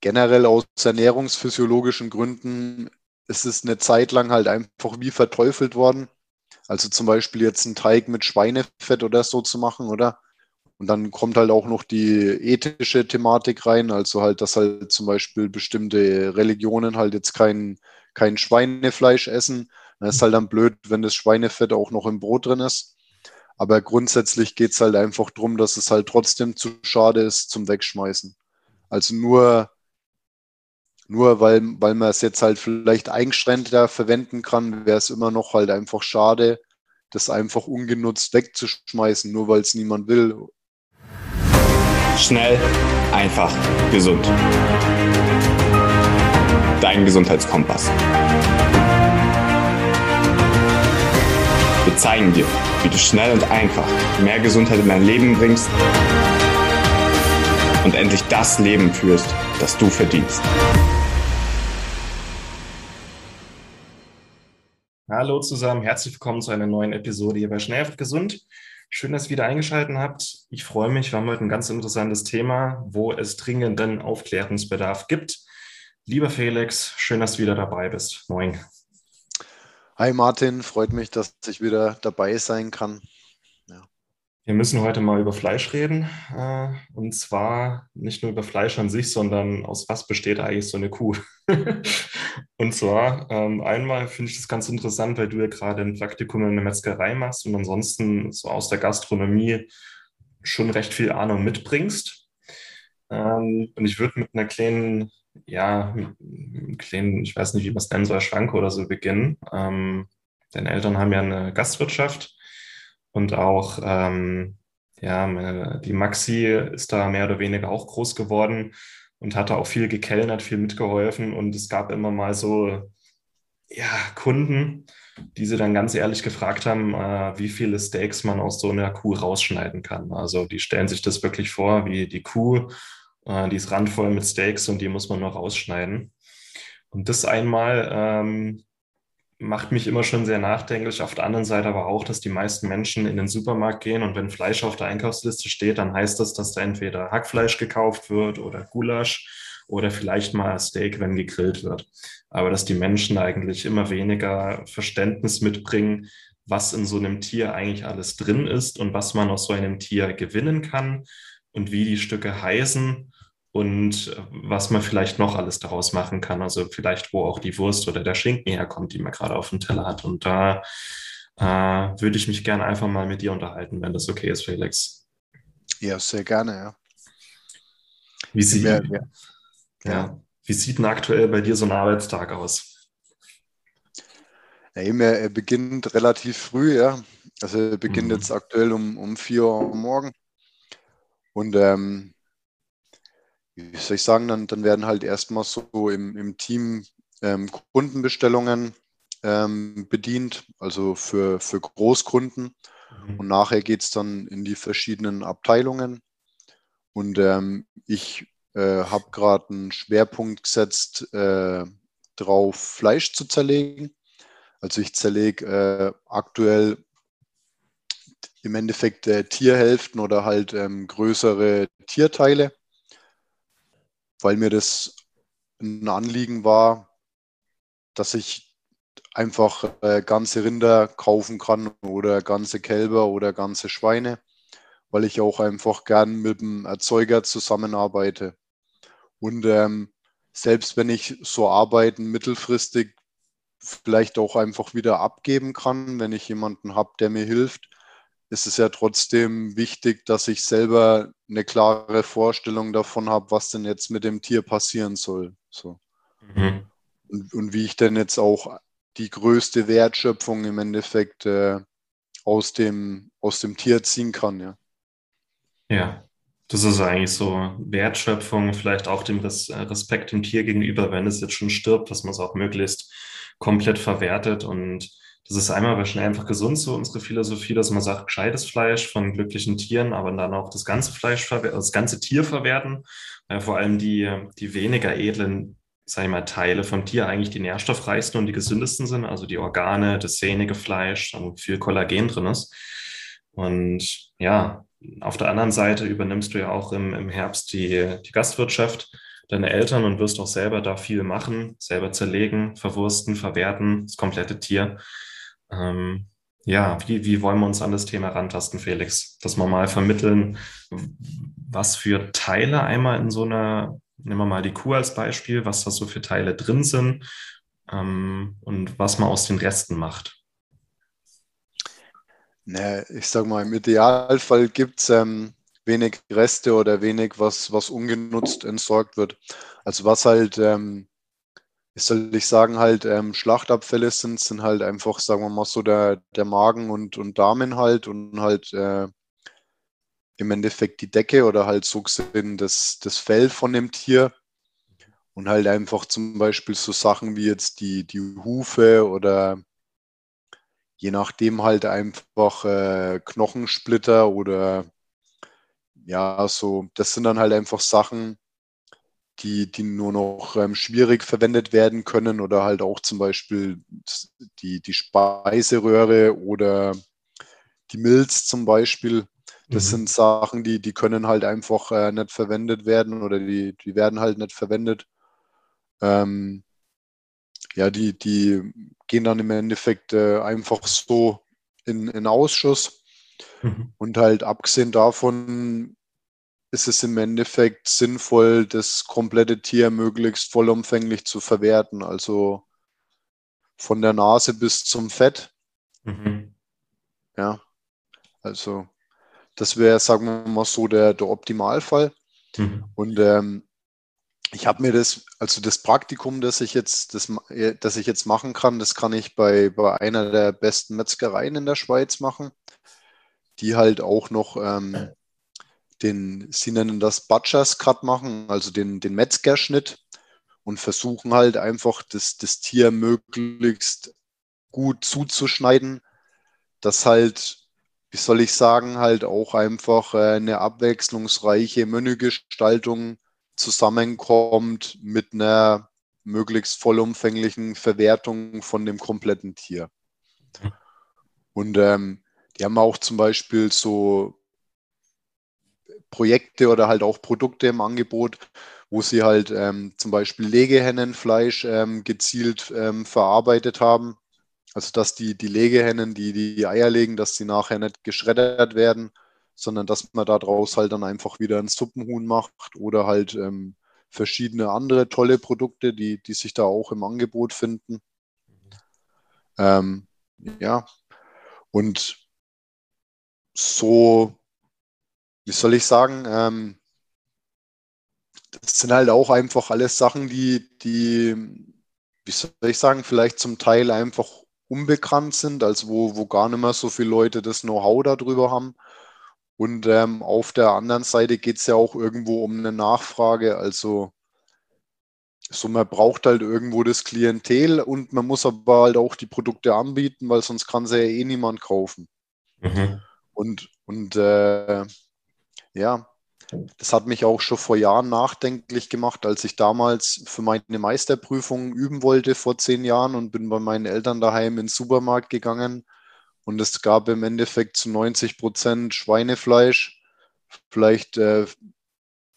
generell aus ernährungsphysiologischen Gründen ist es eine Zeit lang halt einfach wie verteufelt worden. Also zum Beispiel jetzt einen Teig mit Schweinefett oder so zu machen, oder? Und dann kommt halt auch noch die ethische Thematik rein, also halt, dass halt zum Beispiel bestimmte Religionen halt jetzt kein, kein Schweinefleisch essen. Das ist halt dann blöd, wenn das Schweinefett auch noch im Brot drin ist. Aber grundsätzlich geht es halt einfach darum, dass es halt trotzdem zu schade ist zum Wegschmeißen. Also nur, nur weil, weil man es jetzt halt vielleicht eigenständiger verwenden kann, wäre es immer noch halt einfach schade, das einfach ungenutzt wegzuschmeißen, nur weil es niemand will. Schnell, einfach, gesund. Dein Gesundheitskompass. Wir zeigen dir, wie du schnell und einfach mehr Gesundheit in dein Leben bringst und endlich das Leben führst, das du verdienst. Hallo zusammen, herzlich willkommen zu einer neuen Episode hier bei Schnell und Gesund. Schön, dass ihr wieder eingeschaltet habt. Ich freue mich, wir haben heute ein ganz interessantes Thema, wo es dringenden Aufklärungsbedarf gibt. Lieber Felix, schön, dass du wieder dabei bist. Moin. Hi Martin, freut mich, dass ich wieder dabei sein kann. Wir müssen heute mal über Fleisch reden. Äh, und zwar nicht nur über Fleisch an sich, sondern aus was besteht eigentlich so eine Kuh? und zwar ähm, einmal finde ich das ganz interessant, weil du ja gerade ein Praktikum in der Metzgerei machst und ansonsten so aus der Gastronomie schon recht viel Ahnung mitbringst. Ähm, und ich würde mit einer kleinen ja, einen kleinen, ich weiß nicht, wie man es nennen soll, Schranke oder so beginnen. Ähm, deine Eltern haben ja eine Gastwirtschaft und auch, ähm, ja, die Maxi ist da mehr oder weniger auch groß geworden und hatte auch viel gekellnert, viel mitgeholfen und es gab immer mal so, ja, Kunden, die sie dann ganz ehrlich gefragt haben, äh, wie viele Steaks man aus so einer Kuh rausschneiden kann. Also die stellen sich das wirklich vor, wie die Kuh äh, die ist randvoll mit Steaks und die muss man noch ausschneiden. Und das einmal ähm, macht mich immer schon sehr nachdenklich. Auf der anderen Seite aber auch, dass die meisten Menschen in den Supermarkt gehen und wenn Fleisch auf der Einkaufsliste steht, dann heißt das, dass da entweder Hackfleisch gekauft wird oder Gulasch oder vielleicht mal Steak, wenn gegrillt wird. Aber dass die Menschen eigentlich immer weniger Verständnis mitbringen, was in so einem Tier eigentlich alles drin ist und was man aus so einem Tier gewinnen kann und wie die Stücke heißen und was man vielleicht noch alles daraus machen kann. Also vielleicht, wo auch die Wurst oder der Schinken herkommt, die man gerade auf dem Teller hat. Und da äh, würde ich mich gerne einfach mal mit dir unterhalten, wenn das okay ist, Felix. Ja, sehr gerne, ja. Wie sieht, ja, ja. ja. Wie sieht denn aktuell bei dir so ein Arbeitstag aus? Ja, eben, er beginnt relativ früh, ja. Also er beginnt mhm. jetzt aktuell um, um 4 Uhr morgen. Und ähm, wie soll ich sagen, dann, dann werden halt erstmal so im, im Team ähm, Kundenbestellungen ähm, bedient, also für, für Großkunden. Mhm. Und nachher geht es dann in die verschiedenen Abteilungen. Und ähm, ich äh, habe gerade einen Schwerpunkt gesetzt, äh, drauf Fleisch zu zerlegen. Also ich zerlege äh, aktuell im Endeffekt äh, Tierhälften oder halt ähm, größere Tierteile weil mir das ein Anliegen war, dass ich einfach äh, ganze Rinder kaufen kann oder ganze Kälber oder ganze Schweine, weil ich auch einfach gern mit dem Erzeuger zusammenarbeite. Und ähm, selbst wenn ich so Arbeiten mittelfristig vielleicht auch einfach wieder abgeben kann, wenn ich jemanden habe, der mir hilft, ist es ja trotzdem wichtig, dass ich selber eine klare Vorstellung davon habe, was denn jetzt mit dem Tier passieren soll. So. Mhm. Und, und, wie ich denn jetzt auch die größte Wertschöpfung im Endeffekt äh, aus, dem, aus dem Tier ziehen kann, ja. Ja, das ist eigentlich so Wertschöpfung, vielleicht auch dem Respekt dem Tier gegenüber, wenn es jetzt schon stirbt, dass man es auch möglichst komplett verwertet und das ist einmal bei schnell einfach gesund so unsere Philosophie, dass man sagt, gescheites Fleisch von glücklichen Tieren, aber dann auch das ganze Fleisch, das ganze Tier verwerten. Äh, vor allem die, die weniger edlen, sag ich mal, Teile vom Tier eigentlich die nährstoffreichsten und die gesündesten sind, also die Organe, das sehnige Fleisch, wo viel Kollagen drin ist. Und ja, auf der anderen Seite übernimmst du ja auch im, im Herbst die, die Gastwirtschaft. Deine Eltern und wirst auch selber da viel machen, selber zerlegen, verwursten, verwerten, das komplette Tier. Ähm, ja, wie, wie wollen wir uns an das Thema rantasten, Felix? Dass wir mal vermitteln, was für Teile einmal in so einer, nehmen wir mal die Kuh als Beispiel, was da so für Teile drin sind ähm, und was man aus den Resten macht. Ich sag mal, im Idealfall gibt es ähm, wenig Reste oder wenig, was, was ungenutzt entsorgt wird. Also was halt, ähm, wie soll ich sagen, halt ähm, Schlachtabfälle sind, sind halt einfach, sagen wir mal so, der, der Magen und, und Darminhalt und halt äh, im Endeffekt die Decke oder halt so gesehen das, das Fell von dem Tier. Und halt einfach zum Beispiel so Sachen wie jetzt die, die Hufe oder je nachdem halt einfach äh, Knochensplitter oder ja, so, das sind dann halt einfach Sachen, die, die nur noch ähm, schwierig verwendet werden können oder halt auch zum Beispiel die, die Speiseröhre oder die Milz zum Beispiel. Das mhm. sind Sachen, die, die können halt einfach äh, nicht verwendet werden oder die, die werden halt nicht verwendet. Ähm, ja, die, die gehen dann im Endeffekt äh, einfach so in, in Ausschuss. Mhm. Und halt abgesehen davon ist es im Endeffekt sinnvoll, das komplette Tier möglichst vollumfänglich zu verwerten. Also von der Nase bis zum Fett. Mhm. Ja, also das wäre, sagen wir mal so, der, der Optimalfall. Mhm. Und ähm, ich habe mir das, also das Praktikum, das ich jetzt, das, das ich jetzt machen kann, das kann ich bei, bei einer der besten Metzgereien in der Schweiz machen, die halt auch noch ähm, den, sie nennen das Butchers Cut machen, also den, den Metzgerschnitt und versuchen halt einfach das, das Tier möglichst gut zuzuschneiden, dass halt, wie soll ich sagen, halt auch einfach äh, eine abwechslungsreiche Menügestaltung zusammenkommt mit einer möglichst vollumfänglichen Verwertung von dem kompletten Tier. Und ähm, die haben auch zum Beispiel so Projekte oder halt auch Produkte im Angebot, wo sie halt ähm, zum Beispiel Legehennenfleisch ähm, gezielt ähm, verarbeitet haben. Also dass die, die Legehennen, die die Eier legen, dass sie nachher nicht geschreddert werden, sondern dass man daraus halt dann einfach wieder ein Suppenhuhn macht oder halt ähm, verschiedene andere tolle Produkte, die, die sich da auch im Angebot finden. Ähm, ja, und so, wie soll ich sagen, ähm, das sind halt auch einfach alles Sachen, die, die, wie soll ich sagen, vielleicht zum Teil einfach unbekannt sind, also wo, wo gar nicht mehr so viele Leute das Know-how darüber haben. Und ähm, auf der anderen Seite geht es ja auch irgendwo um eine Nachfrage. Also so man braucht halt irgendwo das Klientel und man muss aber halt auch die Produkte anbieten, weil sonst kann sie ja eh niemand kaufen. Mhm. Und, und äh, ja, das hat mich auch schon vor Jahren nachdenklich gemacht, als ich damals für meine Meisterprüfung üben wollte vor zehn Jahren und bin bei meinen Eltern daheim ins Supermarkt gegangen und es gab im Endeffekt zu 90 Prozent Schweinefleisch, vielleicht äh,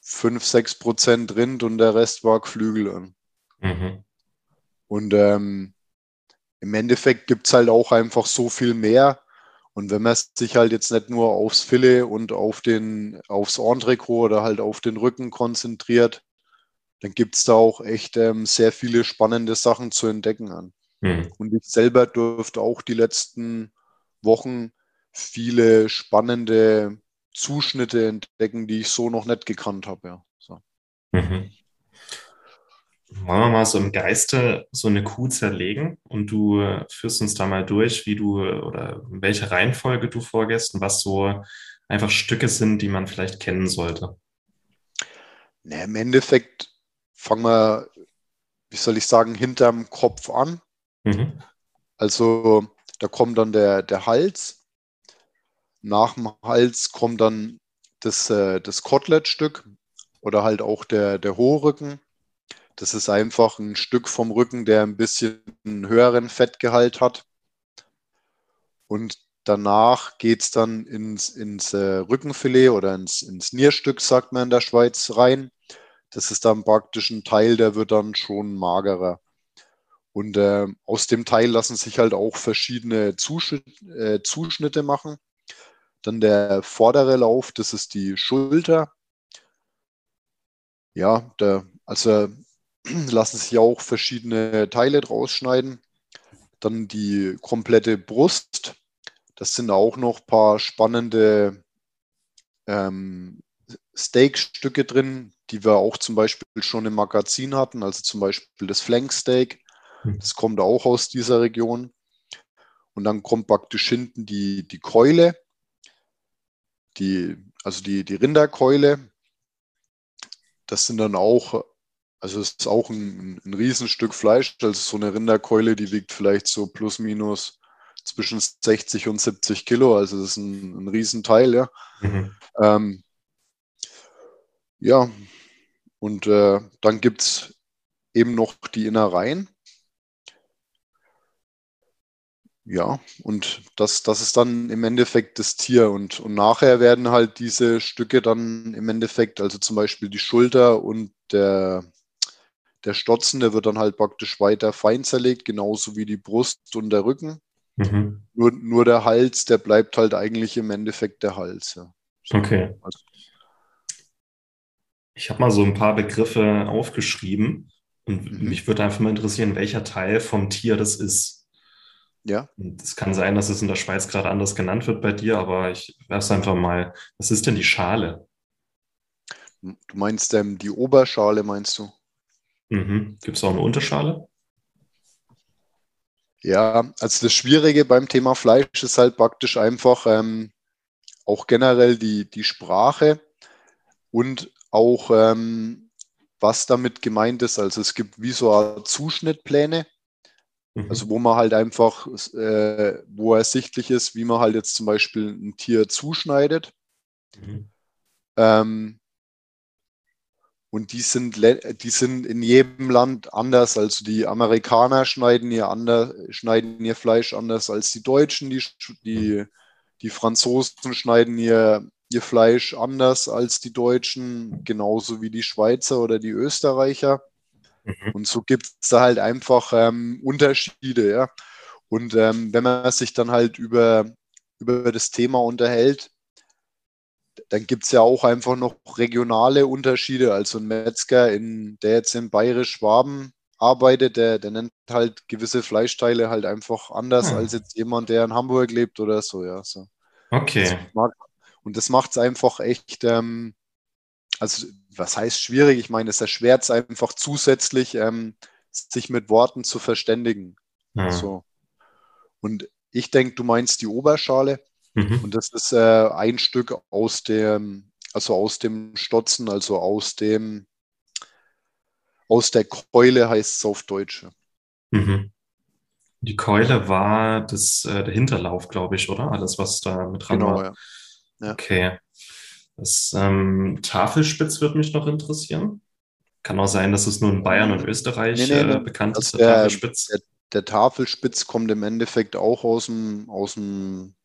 5, 6 Prozent Rind und der Rest war Geflügel. Mhm. Und ähm, im Endeffekt gibt es halt auch einfach so viel mehr. Und wenn man sich halt jetzt nicht nur aufs Filet und auf den, aufs Entrecot oder halt auf den Rücken konzentriert, dann gibt es da auch echt ähm, sehr viele spannende Sachen zu entdecken an. Mhm. Und ich selber durfte auch die letzten Wochen viele spannende Zuschnitte entdecken, die ich so noch nicht gekannt habe. Ja. So. Mhm. Wollen wir mal so im Geiste so eine Kuh zerlegen und du führst uns da mal durch, wie du oder welche Reihenfolge du vorgehst und was so einfach Stücke sind, die man vielleicht kennen sollte? Na, Im Endeffekt fangen wir, wie soll ich sagen, hinterm Kopf an. Mhm. Also da kommt dann der, der Hals. Nach dem Hals kommt dann das, äh, das Kotelettstück oder halt auch der, der hohe Rücken. Das ist einfach ein Stück vom Rücken, der ein bisschen einen höheren Fettgehalt hat. Und danach geht es dann ins, ins äh, Rückenfilet oder ins, ins Nierstück, sagt man in der Schweiz, rein. das ist dann praktisch ein Teil, der wird dann schon magerer. Und äh, aus dem Teil lassen sich halt auch verschiedene Zuschnitt, äh, Zuschnitte machen. Dann der vordere Lauf, das ist die Schulter. Ja, der, also lassen sich auch verschiedene Teile draus schneiden. Dann die komplette Brust. Das sind auch noch ein paar spannende ähm, Steakstücke drin, die wir auch zum Beispiel schon im Magazin hatten. Also zum Beispiel das Flanksteak. Hm. Das kommt auch aus dieser Region. Und dann kommt praktisch hinten die, die Keule, die, also die, die Rinderkeule. Das sind dann auch, also es ist auch ein, ein Riesenstück Fleisch. Also so eine Rinderkeule, die wiegt vielleicht so plus minus zwischen 60 und 70 Kilo. Also das ist ein, ein Riesenteil, ja. Mhm. Ähm, ja, und äh, dann gibt es eben noch die Innereien. Ja, und das, das ist dann im Endeffekt das Tier. Und, und nachher werden halt diese Stücke dann im Endeffekt, also zum Beispiel die Schulter und der, der Stotzen, der wird dann halt praktisch weiter fein zerlegt, genauso wie die Brust und der Rücken. Mhm. Nur, nur der Hals, der bleibt halt eigentlich im Endeffekt der Hals. Ja. So, okay. Also. Ich habe mal so ein paar Begriffe aufgeschrieben und mhm. mich würde einfach mal interessieren, welcher Teil vom Tier das ist. Ja. Es kann sein, dass es in der Schweiz gerade anders genannt wird bei dir, aber ich werfe es einfach mal. Was ist denn die Schale? Du meinst ähm, die Oberschale, meinst du? Mhm. Gibt es auch eine Unterschale? Ja, also das Schwierige beim Thema Fleisch ist halt praktisch einfach ähm, auch generell die, die Sprache und auch ähm, was damit gemeint ist. Also es gibt wie so Zuschnittpläne Mhm. Also wo man halt einfach, äh, wo ersichtlich ist, wie man halt jetzt zum Beispiel ein Tier zuschneidet. Mhm. Ähm, und die sind, die sind in jedem Land anders. Also die Amerikaner schneiden ihr, anders, schneiden ihr Fleisch anders als die Deutschen. Die, die, die Franzosen schneiden ihr, ihr Fleisch anders als die Deutschen, genauso wie die Schweizer oder die Österreicher. Mhm. Und so gibt es da halt einfach ähm, Unterschiede, ja. Und ähm, wenn man sich dann halt über, über das Thema unterhält, dann gibt es ja auch einfach noch regionale Unterschiede. Also ein Metzger, in, der jetzt in Bayerisch-Schwaben arbeitet, der, der nennt halt gewisse Fleischteile halt einfach anders hm. als jetzt jemand, der in Hamburg lebt oder so, ja. So. Okay. und das macht es einfach echt, ähm, also was heißt schwierig? Ich meine, es erschwert es einfach zusätzlich, ähm, sich mit Worten zu verständigen. Ja. So. Und ich denke, du meinst die Oberschale. Mhm. Und das ist äh, ein Stück aus dem, also aus dem Stotzen, also aus dem, aus der Keule heißt es auf Deutsch. Mhm. Die Keule war das, äh, der Hinterlauf, glaube ich, oder? Alles, was da mit dran genau, war. Ja. Ja. Okay. Das ähm, Tafelspitz wird mich noch interessieren. Kann auch sein, dass es nur in Bayern und Österreich nee, nee, nee. Äh, bekannt ist, der, der Tafelspitz. Der, der, Tafelspitz kommt im Endeffekt auch aus dem, aus dem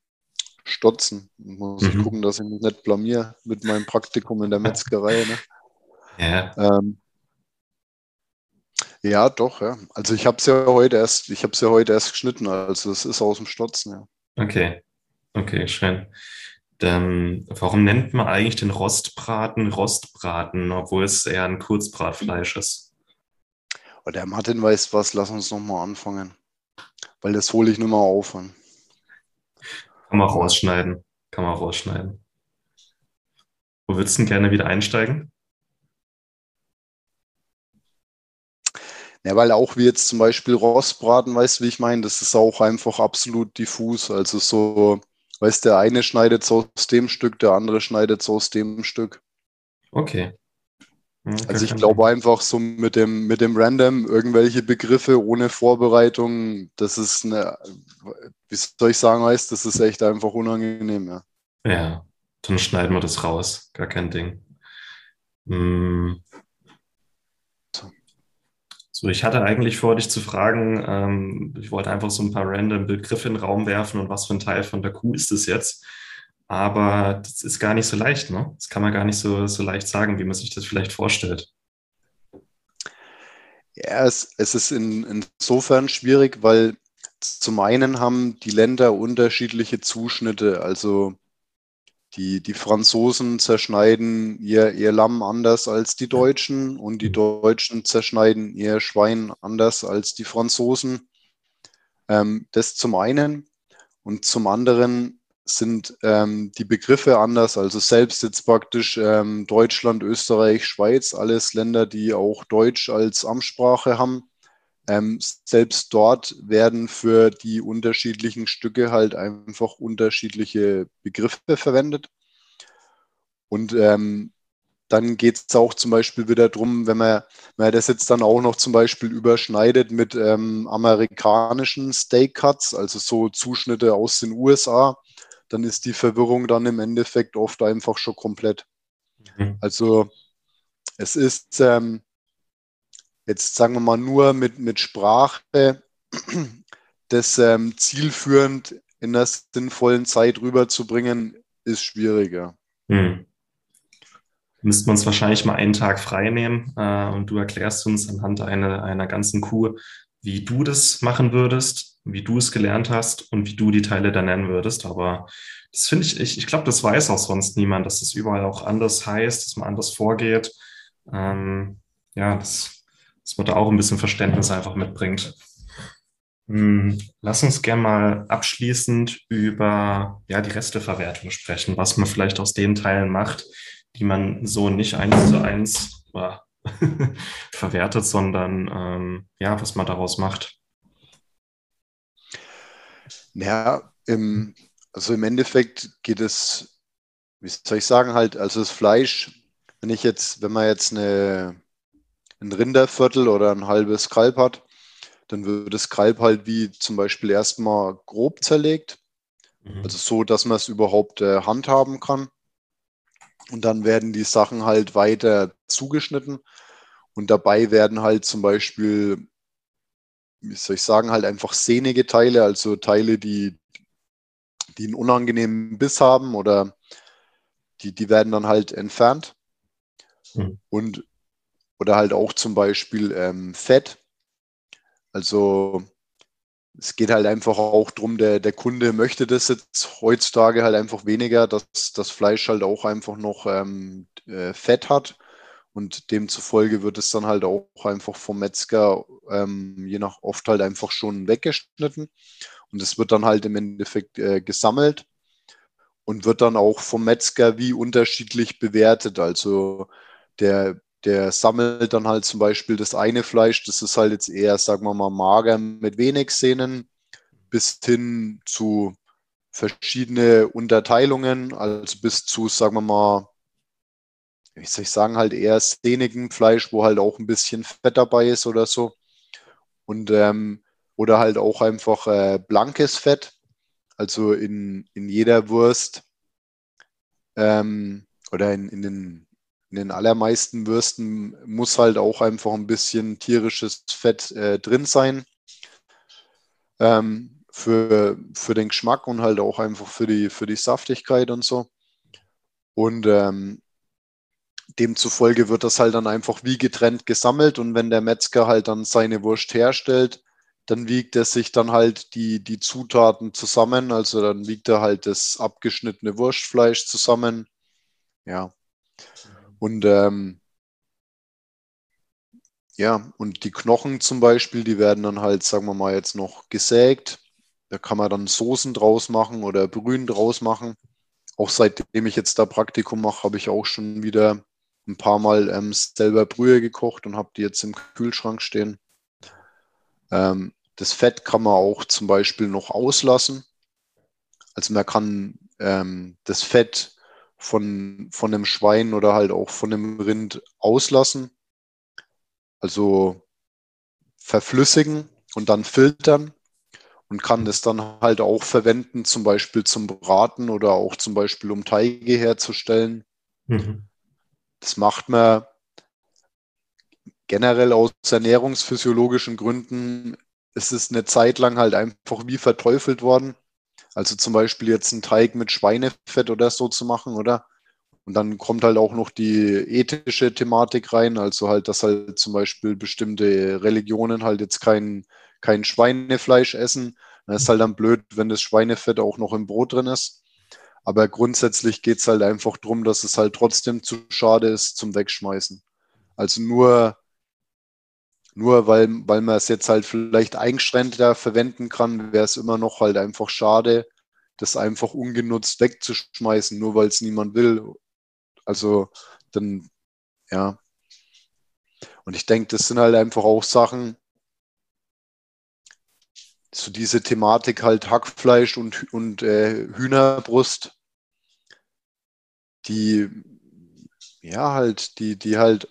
Stotzen. Muss mhm. ich gucken, dass ich mich nicht blamier mit meinem Praktikum in der Metzgerei. Ne? Ja. Ähm, ja, doch, ja. Also ich habe es ja heute erst, ich habe es ja heute erst geschnitten, also es ist aus dem Stotzen, ja. Okay. Okay, schön. Dann, warum nennt man eigentlich den Rostbraten Rostbraten, obwohl es eher ein Kurzbratfleisch ist? Oh, der Martin weiß was, lass uns nochmal anfangen. Weil das hole ich nur mal auf. Kann man rausschneiden. Kann man rausschneiden. Wo würdest du denn gerne wieder einsteigen? Ja, weil auch wie jetzt zum Beispiel Rostbraten, weißt du, wie ich meine, das ist auch einfach absolut diffus. Also so, Weißt der eine schneidet so aus dem Stück, der andere schneidet so aus dem Stück. Okay. Okay also ich glaube einfach so mit dem, mit dem Random irgendwelche Begriffe ohne Vorbereitung, das ist eine, wie soll ich sagen, heißt, das ist echt einfach unangenehm, ja. Ja, dann schneiden wir das raus, gar kein Ding. Hm. So, ich hatte eigentlich vor, dich zu fragen, ähm, ich wollte einfach so ein paar random Begriffe in den Raum werfen und was für ein Teil von der Kuh ist es jetzt. Aber das ist gar nicht so leicht, ne? Das kann man gar nicht so, so leicht sagen, wie man sich das vielleicht vorstellt. Ja, es, es ist in, insofern schwierig, weil zum einen haben die Länder unterschiedliche Zuschnitte. Also die, die Franzosen zerschneiden ihr, ihr Lamm anders als die Deutschen und die Deutschen zerschneiden ihr Schwein anders als die Franzosen. Ähm, das zum einen. Und zum anderen sind ähm, die Begriffe anders. Also selbst jetzt praktisch ähm, Deutschland, Österreich, Schweiz, alles Länder, die auch Deutsch als Amtssprache haben. Ähm, selbst dort werden für die unterschiedlichen Stücke halt einfach unterschiedliche Begriffe verwendet. Und ähm, dann geht es auch zum Beispiel wieder darum, wenn man, wenn man das jetzt dann auch noch zum Beispiel überschneidet mit ähm, amerikanischen Steak Cuts, also so Zuschnitte aus den USA, dann ist die Verwirrung dann im Endeffekt oft einfach schon komplett. Mhm. Also es ist ähm, jetzt sagen wir mal nur mit, mit Sprache das ähm, zielführend in der sinnvollen Zeit rüberzubringen, ist schwieriger. Mhm. Müsste man es wahrscheinlich mal einen Tag frei nehmen äh, und du erklärst uns anhand einer, einer ganzen Kur, wie du das machen würdest, wie du es gelernt hast und wie du die Teile dann nennen würdest. Aber das finde ich, ich, ich glaube, das weiß auch sonst niemand, dass das überall auch anders heißt, dass man anders vorgeht. Ähm, ja, das, dass man da auch ein bisschen Verständnis einfach mitbringt. Hm, lass uns gerne mal abschließend über ja, die Resteverwertung sprechen, was man vielleicht aus den Teilen macht, die man so nicht eins zu eins verwertet, sondern ähm, ja, was man daraus macht. Ja, im, also im Endeffekt geht es, wie soll ich sagen, halt, also das Fleisch, wenn ich jetzt, wenn man jetzt eine, ein Rinderviertel oder ein halbes Kalb hat, dann wird das Kalb halt wie zum Beispiel erstmal grob zerlegt. Mhm. Also so, dass man es überhaupt äh, handhaben kann. Und dann werden die Sachen halt weiter zugeschnitten. Und dabei werden halt zum Beispiel, wie soll ich sagen, halt einfach sehnige Teile, also Teile, die, die einen unangenehmen Biss haben oder die, die werden dann halt entfernt. Mhm. Und oder halt auch zum Beispiel ähm, Fett. Also es geht halt einfach auch darum, der, der Kunde möchte das jetzt heutzutage halt einfach weniger, dass das Fleisch halt auch einfach noch ähm, äh, Fett hat. Und demzufolge wird es dann halt auch einfach vom Metzger ähm, je nach oft halt einfach schon weggeschnitten. Und es wird dann halt im Endeffekt äh, gesammelt und wird dann auch vom Metzger wie unterschiedlich bewertet. Also der der sammelt dann halt zum Beispiel das eine Fleisch, das ist halt jetzt eher, sagen wir mal, mager mit wenig Sehnen, bis hin zu verschiedene Unterteilungen, also bis zu, sagen wir mal, wie soll ich sagen, halt eher sehnigem Fleisch, wo halt auch ein bisschen Fett dabei ist oder so. Und ähm, oder halt auch einfach äh, blankes Fett, also in, in jeder Wurst ähm, oder in, in den in den allermeisten Würsten muss halt auch einfach ein bisschen tierisches Fett äh, drin sein. Ähm, für, für den Geschmack und halt auch einfach für die, für die Saftigkeit und so. Und ähm, demzufolge wird das halt dann einfach wie getrennt gesammelt und wenn der Metzger halt dann seine Wurst herstellt, dann wiegt er sich dann halt die, die Zutaten zusammen. Also dann wiegt er halt das abgeschnittene Wurstfleisch zusammen. Ja, und ähm, ja, und die Knochen zum Beispiel, die werden dann halt, sagen wir mal, jetzt noch gesägt. Da kann man dann Soßen draus machen oder Brühen draus machen. Auch seitdem ich jetzt da Praktikum mache, habe ich auch schon wieder ein paar Mal ähm, selber Brühe gekocht und habe die jetzt im Kühlschrank stehen. Ähm, das Fett kann man auch zum Beispiel noch auslassen. Also man kann ähm, das Fett von, von einem Schwein oder halt auch von einem Rind auslassen. Also verflüssigen und dann filtern und kann das dann halt auch verwenden, zum Beispiel zum Braten oder auch zum Beispiel um Teige herzustellen. Mhm. Das macht man generell aus ernährungsphysiologischen Gründen. Es ist eine Zeit lang halt einfach wie verteufelt worden. Also zum Beispiel jetzt einen Teig mit Schweinefett oder so zu machen, oder? Und dann kommt halt auch noch die ethische Thematik rein, also halt, dass halt zum Beispiel bestimmte Religionen halt jetzt kein, kein Schweinefleisch essen. Das ist halt dann blöd, wenn das Schweinefett auch noch im Brot drin ist. Aber grundsätzlich geht es halt einfach darum, dass es halt trotzdem zu schade ist zum Wegschmeißen. Also nur, nur weil, weil man es jetzt halt vielleicht eingeschränkter verwenden kann, wäre es immer noch halt einfach schade, das einfach ungenutzt wegzuschmeißen, nur weil es niemand will. Also dann, ja. Und ich denke, das sind halt einfach auch Sachen, so diese Thematik halt Hackfleisch und, und äh, Hühnerbrust, die, ja, halt, die, die halt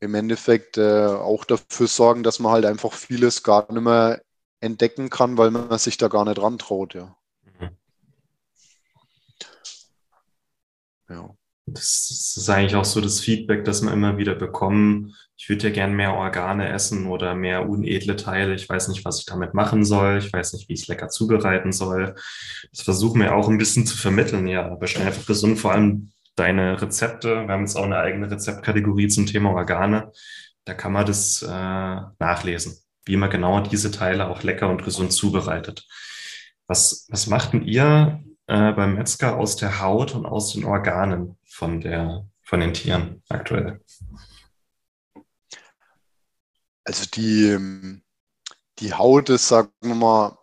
im Endeffekt äh, auch dafür sorgen, dass man halt einfach vieles gar nicht mehr entdecken kann, weil man sich da gar nicht rantraut, ja. Mhm. Ja. Das ist eigentlich auch so das Feedback, das wir immer wieder bekommen. Ich würde ja gern mehr Organe essen oder mehr unedle Teile. Ich weiß nicht, was ich damit machen soll. Ich weiß nicht, wie ich es lecker zubereiten soll. Das versuchen wir auch ein bisschen zu vermitteln. Ja, aber schnell einfach gesund. Vor allem deine Rezepte. Wir haben jetzt auch eine eigene Rezeptkategorie zum Thema Organe. Da kann man das äh, nachlesen, wie man genau diese Teile auch lecker und gesund zubereitet. Was, was macht denn ihr äh, beim Metzger aus der Haut und aus den Organen von, der, von den Tieren aktuell? Also die, die Haut ist, sagen wir mal,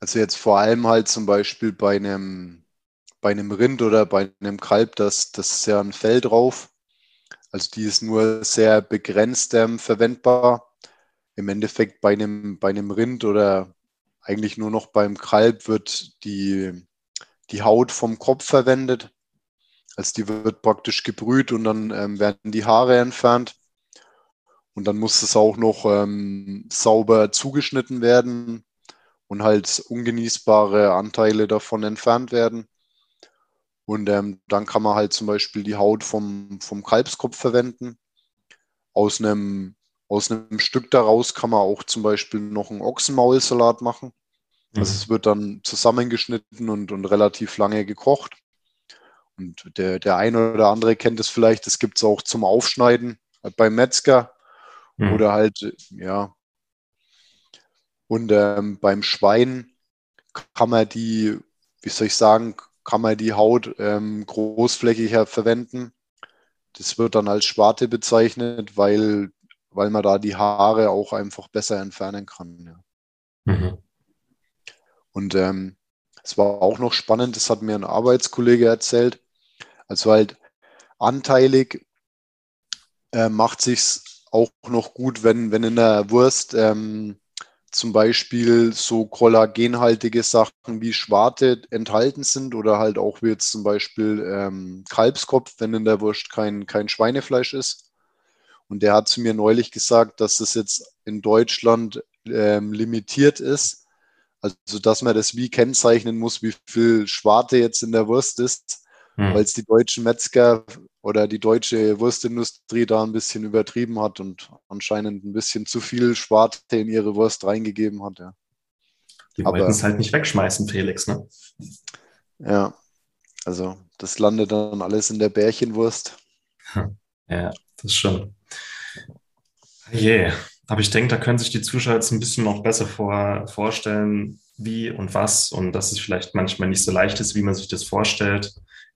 also jetzt vor allem halt zum Beispiel bei einem, bei einem Rind oder bei einem Kalb, das, das ist ja ein Fell drauf. Also die ist nur sehr begrenzt ähm, verwendbar. Im Endeffekt bei einem, bei einem Rind oder eigentlich nur noch beim Kalb wird die, die Haut vom Kopf verwendet. Also die wird praktisch gebrüht und dann ähm, werden die Haare entfernt. Und dann muss es auch noch ähm, sauber zugeschnitten werden und halt ungenießbare Anteile davon entfernt werden. Und ähm, dann kann man halt zum Beispiel die Haut vom, vom Kalbskopf verwenden. Aus einem, aus einem Stück daraus kann man auch zum Beispiel noch einen Ochsenmaulsalat machen. Also mhm. es wird dann zusammengeschnitten und, und relativ lange gekocht. Und der, der eine oder andere kennt es vielleicht, das gibt es auch zum Aufschneiden beim Metzger mhm. oder halt, ja. Und ähm, beim Schwein kann man die, wie soll ich sagen, kann man die Haut ähm, großflächiger verwenden. Das wird dann als Schwarte bezeichnet, weil, weil man da die Haare auch einfach besser entfernen kann. Ja. Mhm. Und ähm, es war auch noch spannend, das hat mir ein Arbeitskollege erzählt. Also halt anteilig äh, macht sich auch noch gut, wenn, wenn in der Wurst ähm, zum Beispiel so kollagenhaltige Sachen wie Schwarte enthalten sind oder halt auch wie jetzt zum Beispiel ähm, Kalbskopf, wenn in der Wurst kein, kein Schweinefleisch ist. Und der hat zu mir neulich gesagt, dass das jetzt in Deutschland ähm, limitiert ist also, dass man das wie kennzeichnen muss, wie viel Schwarte jetzt in der Wurst ist, hm. weil es die deutschen Metzger oder die deutsche Wurstindustrie da ein bisschen übertrieben hat und anscheinend ein bisschen zu viel Schwarte in ihre Wurst reingegeben hat. Ja. Die wollten es halt nicht wegschmeißen, Felix, ne? Ja, also das landet dann alles in der Bärchenwurst. Ja, das schon. Yeah. Aber ich denke, da können sich die Zuschauer jetzt ein bisschen noch besser vor, vorstellen, wie und was und dass es vielleicht manchmal nicht so leicht ist, wie man sich das vorstellt.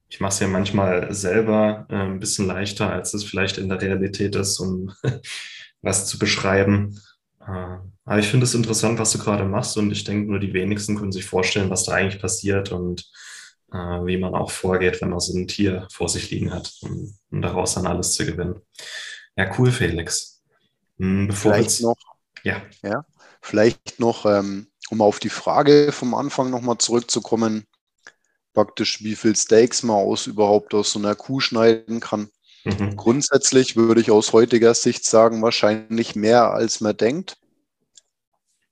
Ich mache es ja manchmal selber äh, ein bisschen leichter, als es vielleicht in der Realität ist, um was zu beschreiben. Äh, aber ich finde es interessant, was du gerade machst und ich denke, nur die wenigsten können sich vorstellen, was da eigentlich passiert und äh, wie man auch vorgeht, wenn man so ein Tier vor sich liegen hat, um, um daraus dann alles zu gewinnen. Ja, cool, Felix. Hm, bevor vielleicht noch, ja. ja. Vielleicht noch, ähm, um auf die Frage vom Anfang nochmal zurückzukommen, praktisch wie viel Steaks man aus überhaupt aus so einer Kuh schneiden kann. Mhm. Grundsätzlich würde ich aus heutiger Sicht sagen, wahrscheinlich mehr als man denkt.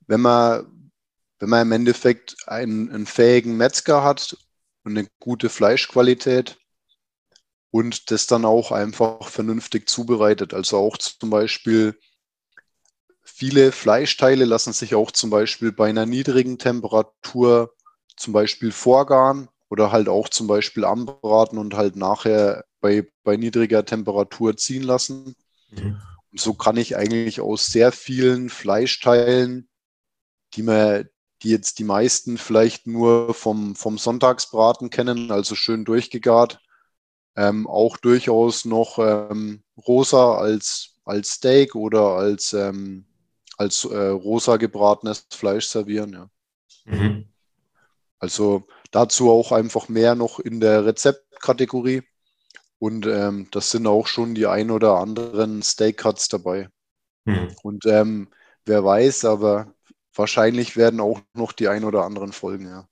Wenn man, wenn man im Endeffekt einen, einen fähigen Metzger hat und eine gute Fleischqualität und das dann auch einfach vernünftig zubereitet. Also auch zum Beispiel Viele Fleischteile lassen sich auch zum Beispiel bei einer niedrigen Temperatur zum Beispiel vorgaren oder halt auch zum Beispiel anbraten und halt nachher bei, bei niedriger Temperatur ziehen lassen. Mhm. Und so kann ich eigentlich aus sehr vielen Fleischteilen, die man, die jetzt die meisten vielleicht nur vom, vom Sonntagsbraten kennen, also schön durchgegart, ähm, auch durchaus noch ähm, rosa als, als Steak oder als, ähm, als äh, rosa gebratenes Fleisch servieren. Ja. Mhm. Also dazu auch einfach mehr noch in der Rezeptkategorie. Und ähm, das sind auch schon die ein oder anderen Steak Cuts dabei. Mhm. Und ähm, wer weiß, aber wahrscheinlich werden auch noch die ein oder anderen folgen, ja.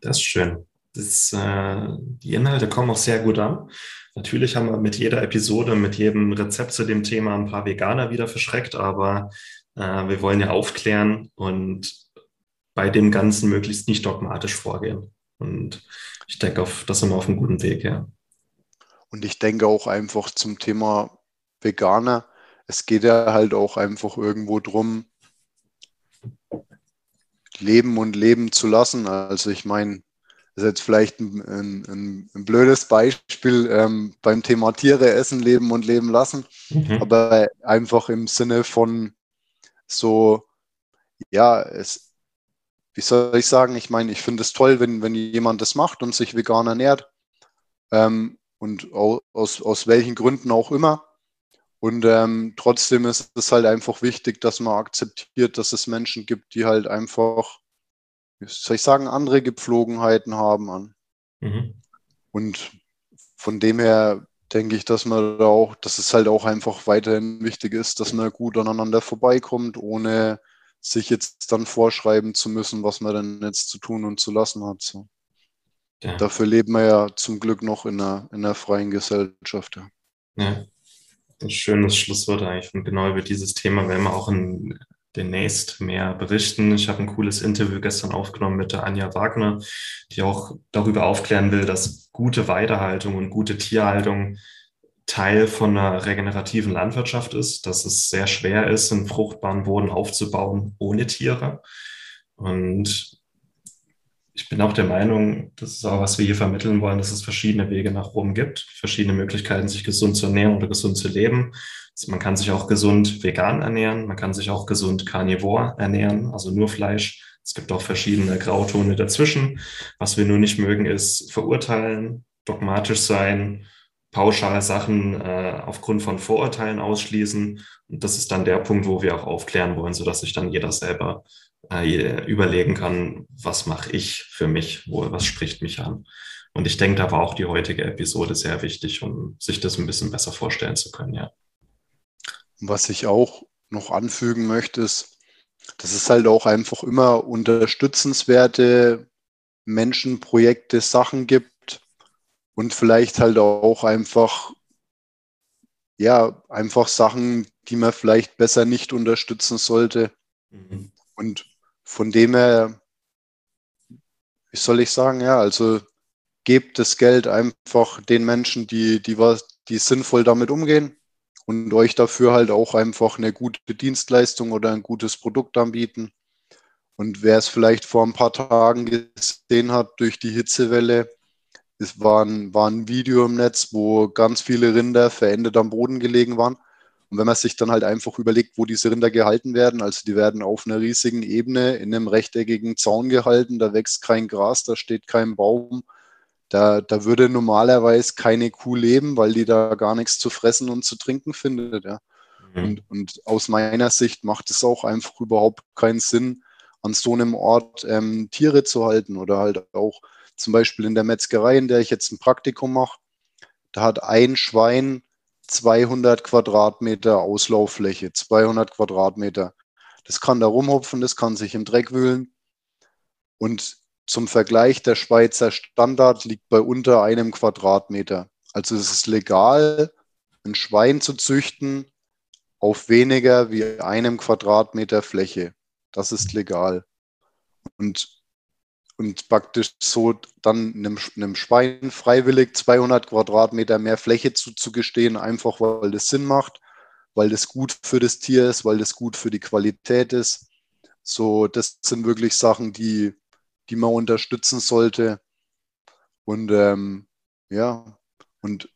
Das ist schön. Das, äh, die Inhalte kommen auch sehr gut an. Natürlich haben wir mit jeder Episode, mit jedem Rezept zu dem Thema ein paar Veganer wieder verschreckt, aber äh, wir wollen ja aufklären und bei dem Ganzen möglichst nicht dogmatisch vorgehen. Und ich denke, auf, das sind wir auf einem guten Weg, ja. Und ich denke auch einfach zum Thema Veganer, es geht ja halt auch einfach irgendwo drum, leben und leben zu lassen. Also ich meine, das ist jetzt vielleicht ein, ein, ein blödes Beispiel ähm, beim Thema Tiere essen, leben und leben lassen, mhm. aber einfach im Sinne von so, ja, es, wie soll ich sagen, ich meine, ich finde es toll, wenn, wenn jemand das macht und sich vegan ernährt ähm, und aus, aus welchen Gründen auch immer. Und ähm, trotzdem ist es halt einfach wichtig, dass man akzeptiert, dass es Menschen gibt, die halt einfach soll ich sagen, andere Gepflogenheiten haben an. Mhm. Und von dem her denke ich, dass man da auch, dass es halt auch einfach weiterhin wichtig ist, dass man gut aneinander vorbeikommt, ohne sich jetzt dann vorschreiben zu müssen, was man denn jetzt zu tun und zu lassen hat. So. Ja. Dafür leben wir ja zum Glück noch in einer, in einer freien Gesellschaft. Ja. ja. Ein schönes Schlusswort eigentlich. Und genau über dieses Thema werden wir auch in demnächst mehr berichten. Ich habe ein cooles Interview gestern aufgenommen mit der Anja Wagner, die auch darüber aufklären will, dass gute Weidehaltung und gute Tierhaltung Teil von einer regenerativen Landwirtschaft ist, dass es sehr schwer ist, einen fruchtbaren Boden aufzubauen ohne Tiere. Und ich bin auch der Meinung, das ist auch, was wir hier vermitteln wollen, dass es verschiedene Wege nach Rom gibt, verschiedene Möglichkeiten, sich gesund zu ernähren oder gesund zu leben. Also man kann sich auch gesund vegan ernähren, man kann sich auch gesund carnivore ernähren, also nur Fleisch. Es gibt auch verschiedene Grautone dazwischen. Was wir nur nicht mögen, ist verurteilen, dogmatisch sein, pauschal Sachen äh, aufgrund von Vorurteilen ausschließen. Und das ist dann der Punkt, wo wir auch aufklären wollen, sodass sich dann jeder selber äh, überlegen kann, was mache ich für mich, wo, was spricht mich an. Und ich denke, da war auch die heutige Episode sehr wichtig, um sich das ein bisschen besser vorstellen zu können, ja. Was ich auch noch anfügen möchte, ist, dass es halt auch einfach immer unterstützenswerte Menschen, Projekte, Sachen gibt und vielleicht halt auch einfach, ja, einfach Sachen, die man vielleicht besser nicht unterstützen sollte. Mhm. Und von dem her, wie soll ich sagen, ja, also gebt das Geld einfach den Menschen, die, die, was, die sinnvoll damit umgehen und euch dafür halt auch einfach eine gute Dienstleistung oder ein gutes Produkt anbieten. Und wer es vielleicht vor ein paar Tagen gesehen hat durch die Hitzewelle, es war ein, war ein Video im Netz, wo ganz viele Rinder verendet am Boden gelegen waren. Und wenn man sich dann halt einfach überlegt, wo diese Rinder gehalten werden, also die werden auf einer riesigen Ebene in einem rechteckigen Zaun gehalten, da wächst kein Gras, da steht kein Baum, da, da würde normalerweise keine Kuh leben, weil die da gar nichts zu fressen und zu trinken findet. Ja. Mhm. Und, und aus meiner Sicht macht es auch einfach überhaupt keinen Sinn, an so einem Ort ähm, Tiere zu halten oder halt auch zum Beispiel in der Metzgerei, in der ich jetzt ein Praktikum mache, da hat ein Schwein 200 Quadratmeter Auslauffläche, 200 Quadratmeter. Das kann da rumhupfen, das kann sich im Dreck wühlen. Und zum Vergleich, der Schweizer Standard liegt bei unter einem Quadratmeter. Also es ist legal, ein Schwein zu züchten auf weniger wie einem Quadratmeter Fläche. Das ist legal. Und und praktisch so dann einem, einem Schwein freiwillig 200 Quadratmeter mehr Fläche zuzugestehen, einfach weil das Sinn macht, weil das gut für das Tier ist, weil das gut für die Qualität ist. So, das sind wirklich Sachen, die, die man unterstützen sollte. Und ähm, ja, und,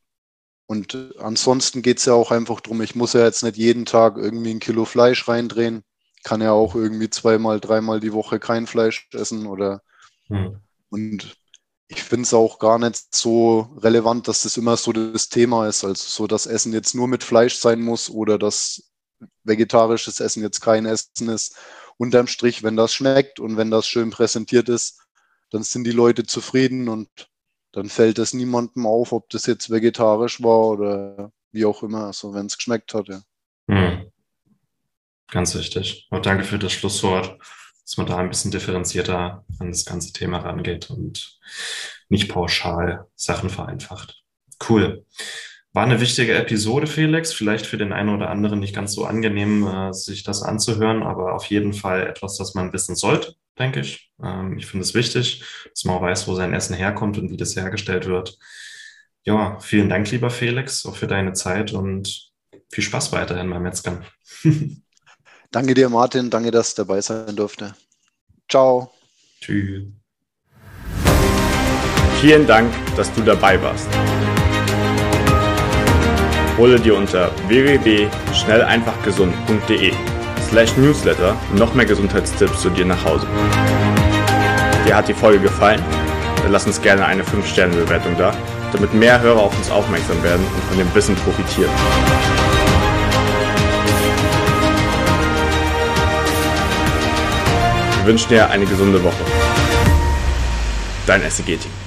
und ansonsten geht es ja auch einfach darum, ich muss ja jetzt nicht jeden Tag irgendwie ein Kilo Fleisch reindrehen. Kann ja auch irgendwie zweimal, dreimal die Woche kein Fleisch essen oder hm. und ich finde es auch gar nicht so relevant, dass das immer so das Thema ist. Also so, dass Essen jetzt nur mit Fleisch sein muss oder dass vegetarisches Essen jetzt kein Essen ist. Unterm Strich, wenn das schmeckt und wenn das schön präsentiert ist, dann sind die Leute zufrieden und dann fällt es niemandem auf, ob das jetzt vegetarisch war oder wie auch immer, also wenn es geschmeckt hat. Ja. Hm. Ganz wichtig. Und danke für das Schlusswort dass man da ein bisschen differenzierter an das ganze Thema rangeht und nicht pauschal Sachen vereinfacht. Cool. War eine wichtige Episode, Felix. Vielleicht für den einen oder anderen nicht ganz so angenehm, äh, sich das anzuhören, aber auf jeden Fall etwas, das man wissen sollte, denke ich. Ähm, ich finde es wichtig, dass man auch weiß, wo sein Essen herkommt und wie das hergestellt wird. Ja, vielen Dank, lieber Felix, auch für deine Zeit und viel Spaß weiterhin beim Metzgern. Danke dir, Martin. Danke, dass du dabei sein durfte. Ciao. Tschüss. Vielen Dank, dass du dabei warst. Hole dir unter www.schnelleinfachgesund.de slash newsletter noch mehr Gesundheitstipps zu dir nach Hause. Dir hat die Folge gefallen? Dann lass uns gerne eine 5-Sterne-Bewertung da, damit mehr Hörer auf uns aufmerksam werden und von dem Wissen profitieren. wünschen dir eine gesunde Woche. Dein SEG-Team.